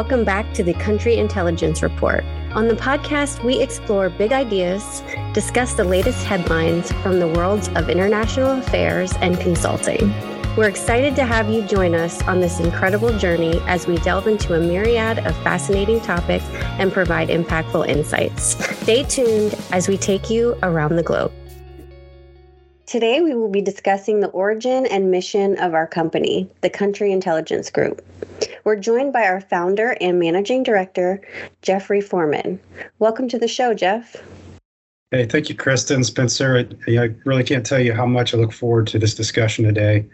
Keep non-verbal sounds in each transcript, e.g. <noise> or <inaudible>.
welcome back to the Country Intelligence Report. On the podcast, we explore big ideas, discuss the latest headlines from the worlds of international affairs and consulting. We're excited to have you join us on this incredible journey as we delve into a myriad of fascinating topics and provide impactful insights. Stay tuned as we take you around the globe. Today, we will be discussing the origin and mission of our company, the Country Intelligence Group. We're joined by our founder and managing director, Jeffrey Fourman. Welcome to the show, Jeff. Hey, thank you, Kristen, Spencer. I, I really can't tell you how much I look forward to this discussion today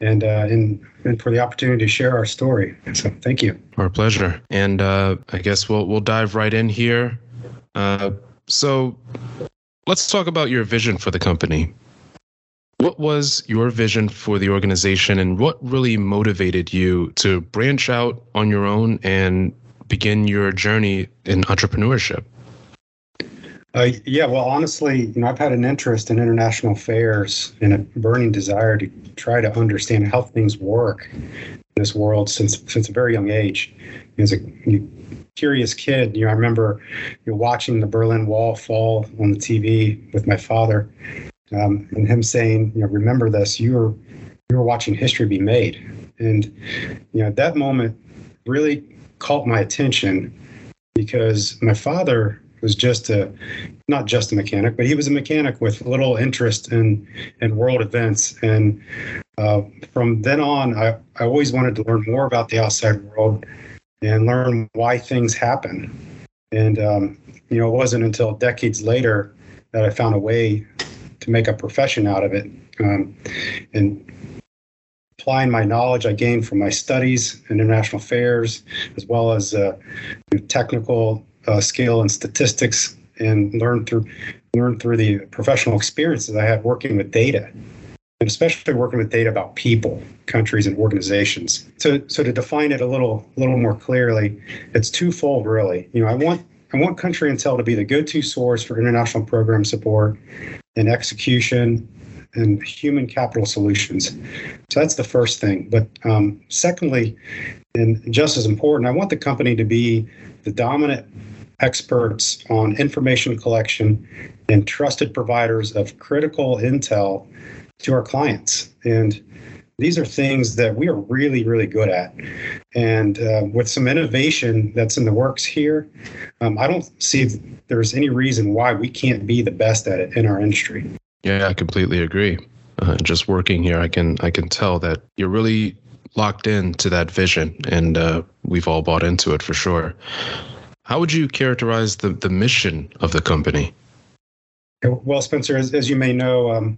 and, uh, and, and for the opportunity to share our story. So thank you. Our pleasure. And uh, I guess we'll, we'll dive right in here. Uh, so let's talk about your vision for the company. What was your vision for the organization and what really motivated you to branch out on your own and begin your journey in entrepreneurship? Uh, yeah, well, honestly, you know, I've had an interest in international affairs and a burning desire to try to understand how things work in this world since since a very young age. As a curious kid, you know, I remember you know, watching the Berlin Wall fall on the TV with my father, um, and him saying, you know, remember this, you were you were watching history be made, and you know that moment really caught my attention because my father was just a not just a mechanic, but he was a mechanic with little interest in in world events. And uh, from then on, I, I always wanted to learn more about the outside world and learn why things happen. And um, you know, it wasn't until decades later that I found a way to make a profession out of it. Um, and applying my knowledge I gained from my studies in international affairs, as well as uh, technical uh, skill and statistics, and learn through learn through the professional experiences I had working with data, and especially working with data about people, countries, and organizations. So, so to define it a little little more clearly, it's twofold, really. You know, I want I want Country Intel to be the go-to source for international program support and execution and human capital solutions. So that's the first thing. But um, secondly, and just as important, I want the company to be the dominant experts on information collection and trusted providers of critical intel to our clients. And these are things that we are really, really good at. And uh, with some innovation that's in the works here, um, I don't see there's any reason why we can't be the best at it in our industry. Yeah, I completely agree. Uh, just working here, I can I can tell that you're really locked into that vision, and uh, we've all bought into it for sure. How would you characterize the, the mission of the company? Well, Spencer, as, as you may know, um,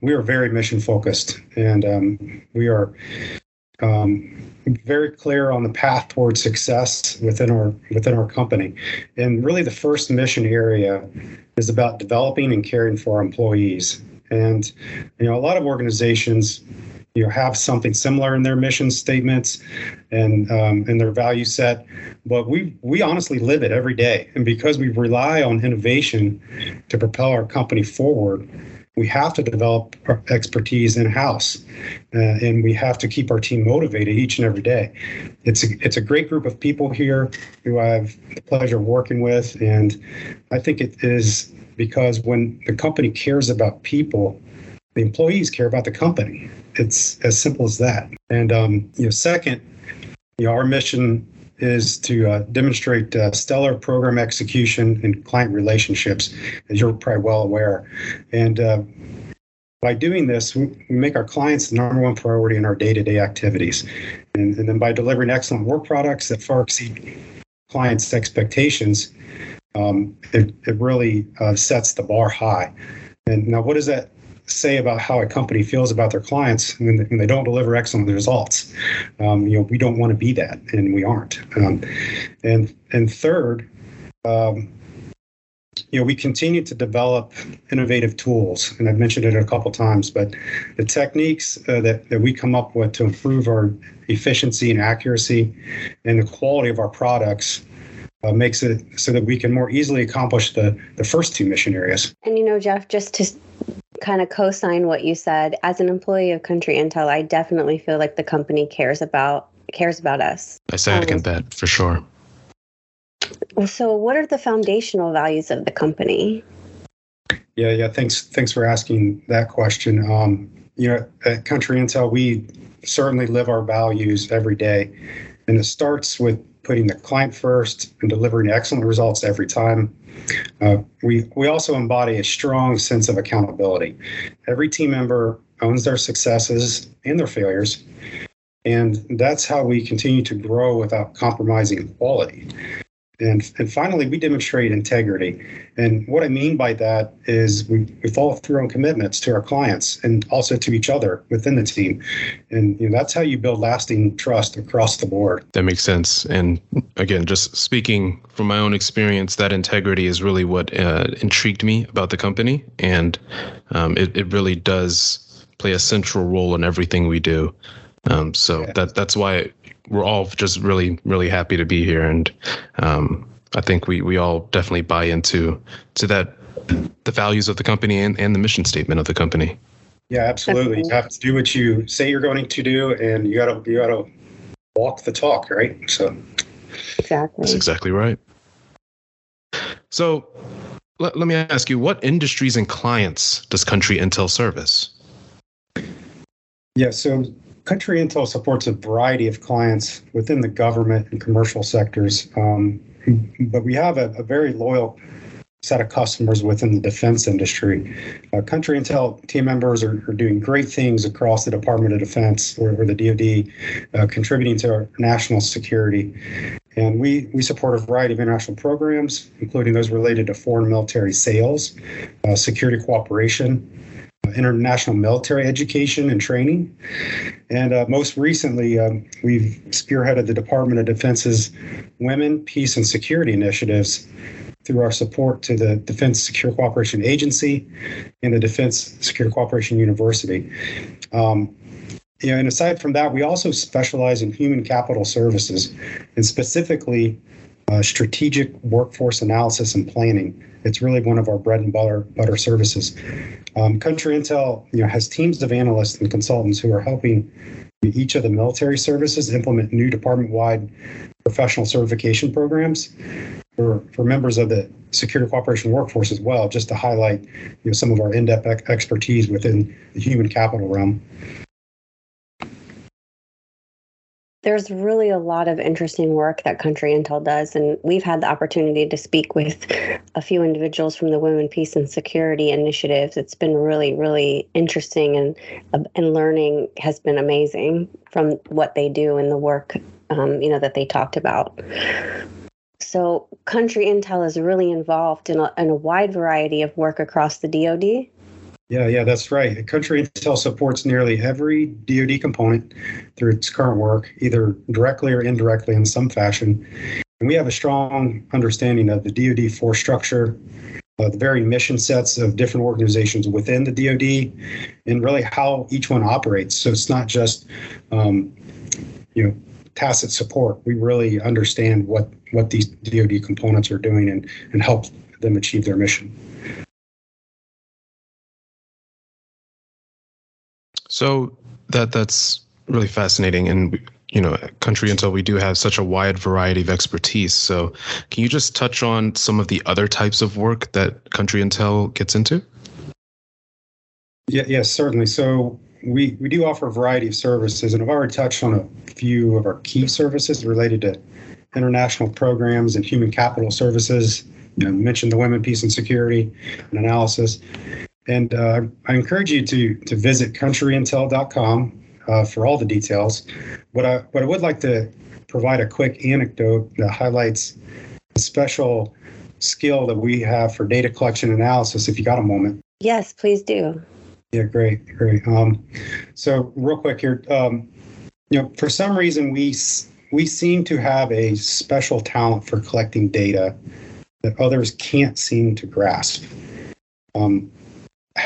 we are very mission focused, and um, we are um, very clear on the path towards success within our within our company. And really, the first mission area is about developing and caring for our employees. And you know, a lot of organizations you know have something similar in their mission statements and um, in their value set. But we we honestly live it every day. And because we rely on innovation to propel our company forward we have to develop our expertise in house uh, and we have to keep our team motivated each and every day. It's a, it's a great group of people here who i have the pleasure of working with. And i think it is because when the company cares about people the employees care about the company. It's as simple as that. And um, you know, second, you know, our mission is to uh, demonstrate uh, stellar program execution and client relationships, as you're probably well aware. And uh, by doing this, we, make our clients the number one priority in our day-to-day activities. And, and then by delivering excellent work products that far exceed clients' expectations, um, it, it really uh, sets the bar high. And now, what does that say about how a company feels about their clients when they, don't deliver excellent results. Um, you know, we don't want to be that, and we aren't. Um, and and third, um, you know, we continue to develop innovative tools, and I've mentioned it a couple times, but the techniques uh, that, that we come up with to improve our efficiency and accuracy and the quality of our products uh, makes it so that we can more easily accomplish the, the first two mission areas. And you know, Jeff, just to kind of co-sign what you said as an employee of country intel i definitely feel like the company cares about cares about us. I second um, that for sure. So, what are the foundational values of the company? Yeah, yeah. Thanks, thanks for asking that question. Um, you know, at Country Intel, we certainly live our values every day, and it starts with putting the client first and delivering excellent results every time. Uh, we we also embody a strong sense of accountability. Every team member owns their successes and their failures, and that's how we continue to grow without compromising quality. And, and finally, we demonstrate integrity. And what I mean by that is we, we follow through on commitments to our clients and also to each other within the team. And you know, that's how you build lasting trust across the board. That makes sense. And again, just speaking from my own experience, that integrity is really what uh, intrigued me about the company. And um, it, it really does play a central role in everything we do. Um, so yeah. that that's why we're all just really really happy to be here, and um, I think we we all definitely buy into to that the values of the company and, and the mission statement of the company. Yeah, absolutely. You have to do what you say you're going to do, and you gotta you gotta walk the talk, right? So exactly. That's exactly right. So let, let me ask you, what industries and clients does Country Intel service? Yeah, so Country Intel supports a variety of clients within the government and commercial sectors, um, but we have a, a, very loyal set of customers within the defense industry. Uh, Country Intel team members are, are, doing great things across the Department of Defense or, or the DoD, uh, contributing to our national security. And we, we support a variety of international programs, including those related to foreign military sales, uh, security cooperation, international military education and training. And uh, most recently, um, we've spearheaded the Department of Defense's Women, Peace, and Security initiatives through our support to the Defense Security Cooperation Agency and the Defense Security Cooperation University. Um, you know, and aside from that, we also specialize in human capital services and specifically uh, strategic workforce analysis and planning. It's really one of our bread and butter, butter services. Um, Country Intel you know, has teams of analysts and consultants who are helping each of the military services implement new department-wide professional certification programs for, for members of the security cooperation workforce as well, just to highlight you know, some of our in-depth expertise within the human capital realm. There's really a lot of interesting work that Country Intel does, and we've had the opportunity to speak with a few individuals from the Women, Peace, and Security initiatives. It's been really, really interesting, and and learning has been amazing from what they do and the work, um, you know, that they talked about. So, Country Intel is really involved in a, in a wide variety of work across the DoD yeah, yeah, that's right. The Country Intel supports nearly every DoD component through its current work, either directly or indirectly in some fashion. And we have a strong understanding of the DoD force structure, uh, the varying mission sets of different organizations within the DoD, and really how each one operates. So it's not just, um, you know, tacit support. We really understand what what these DoD components are doing and and help them achieve their mission. So that that's really fascinating, and you know, Country Intel, we do have such a wide variety of expertise. So, can you just touch on some of the other types of work that Country Intel gets into? Yeah, yes, certainly. So we we do offer a variety of services, and I've already touched on a few of our key services related to international programs and human capital services. You know, mentioned the women, peace, and security and analysis. And uh, I encourage you to to visit countryintel.com uh, for all the details. But I, but I would like to provide a quick anecdote that highlights a special skill that we have for data collection analysis. If you got a moment. Yes, please do. Yeah, great, great. Um, so real quick here, um, you know, for some reason we we seem to have a special talent for collecting data that others can't seem to grasp. Um,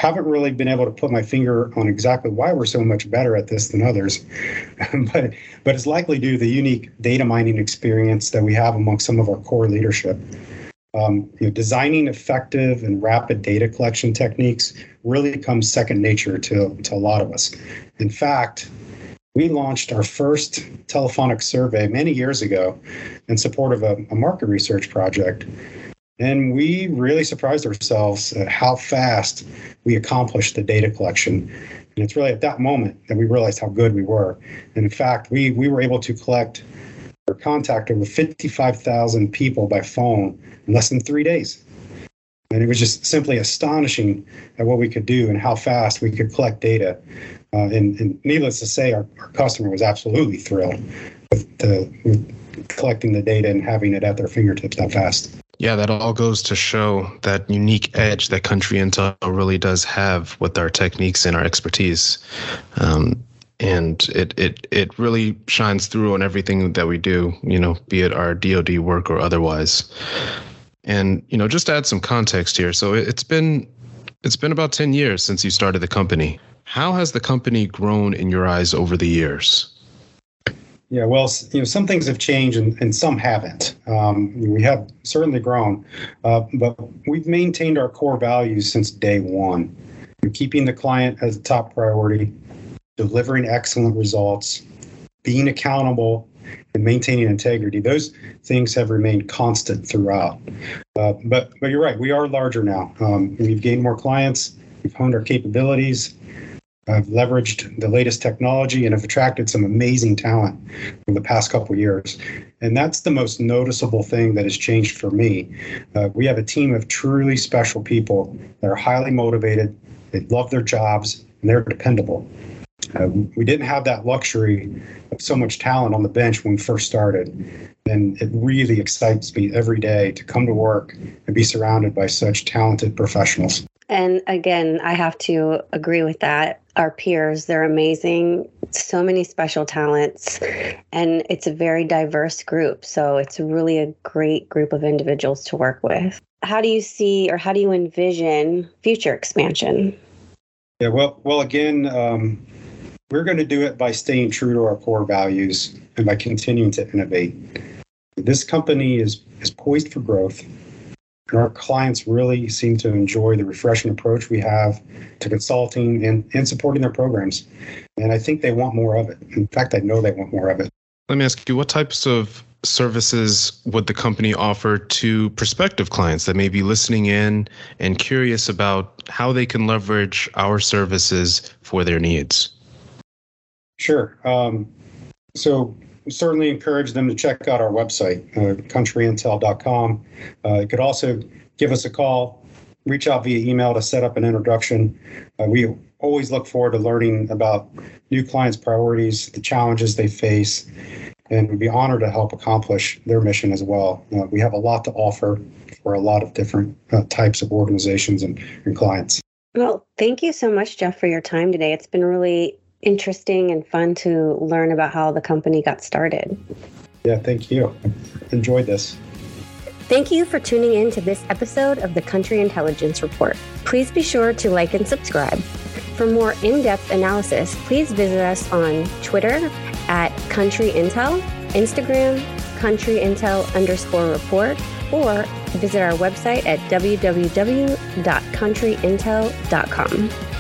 haven't really been able to put my finger on exactly why we're so much better at this than others, <laughs> but but it's likely due to the unique data mining experience that we have amongst some of our core leadership. Um, you know, designing effective and rapid data collection techniques really comes second nature to, to a lot of us. In fact, we launched our first telephonic survey many years ago in support of a, a market research project. And we really surprised ourselves at how fast we accomplished the data collection. And it's really at that moment that we realized how good we were. And in fact, we, we were able to collect or contact over 55,000 people by phone in less than three days. And it was just simply astonishing at what we could do and how fast we could collect data. Uh, and, and, needless to say, our, our customer was absolutely thrilled with, the, with collecting the data and having it at their fingertips that fast. Yeah, that all goes to show that unique edge that Country Intel really does have with our techniques and our expertise. Um, and it, it it really shines through on everything that we do, you know, be it our DoD work or otherwise. And you know, just add some context here, so it's been it's been about ten years since you started the company. How has the company grown in your eyes over the years? Yeah, well, you know, some things have changed and, and some haven't. Um, we have certainly grown, uh, but we've maintained our core values since day one. keeping the client as a top priority, delivering excellent results, being accountable, and maintaining integrity. Those things have remained constant throughout. Uh, but but you're right, we are larger now. Um, we've gained more clients. We've honed our capabilities. I've leveraged the latest technology and have attracted some amazing talent in the past couple years. And that's the most noticeable thing that has changed for me. Uh, we have a team of truly special people that are highly motivated, they love their jobs, and they're dependable. Uh, we didn't have that luxury of so much talent on the bench when we first started. And it really excites me every day to come to work and be surrounded by such talented professionals. And again, I have to agree with that. Our peers, they're amazing, so many special talents, and it's a very diverse group. So it's really a great group of individuals to work with. How do you see or how do you envision future expansion? Yeah, well, well, again, um, we're going to do it by staying true to our core values and by continuing to innovate. This company is, is poised for growth and our clients really seem to enjoy the refreshing approach we have to consulting and, and supporting their programs. And I think they want more of it. In fact, I know they want more of it. Let me ask you what types of services would the company offer to prospective clients that may be listening in and curious about how they can leverage our services for their needs? Sure. Um, so certainly encourage them to check out our website, uh, countryintel.com. Uh, you could also give us a call, reach out via email to set up an introduction. Uh, we always look forward to learning about new clients' priorities, the challenges they face, and we'd be honored to help accomplish their mission as well. Uh, we have a lot to offer for a lot of different uh, types of organizations and, and clients. Well, thank you so much, Jeff, for your time today. It's been really interesting and fun to learn about how the company got started. Yeah, thank you. Enjoyed this. Thank you for tuning in to this episode of the Country Intelligence Report. Please be sure to like and subscribe. For more in depth analysis, please visit us on Twitter at Country Intel, Instagram, Country Intel underscore report, or visit our website at www.countryintel.com.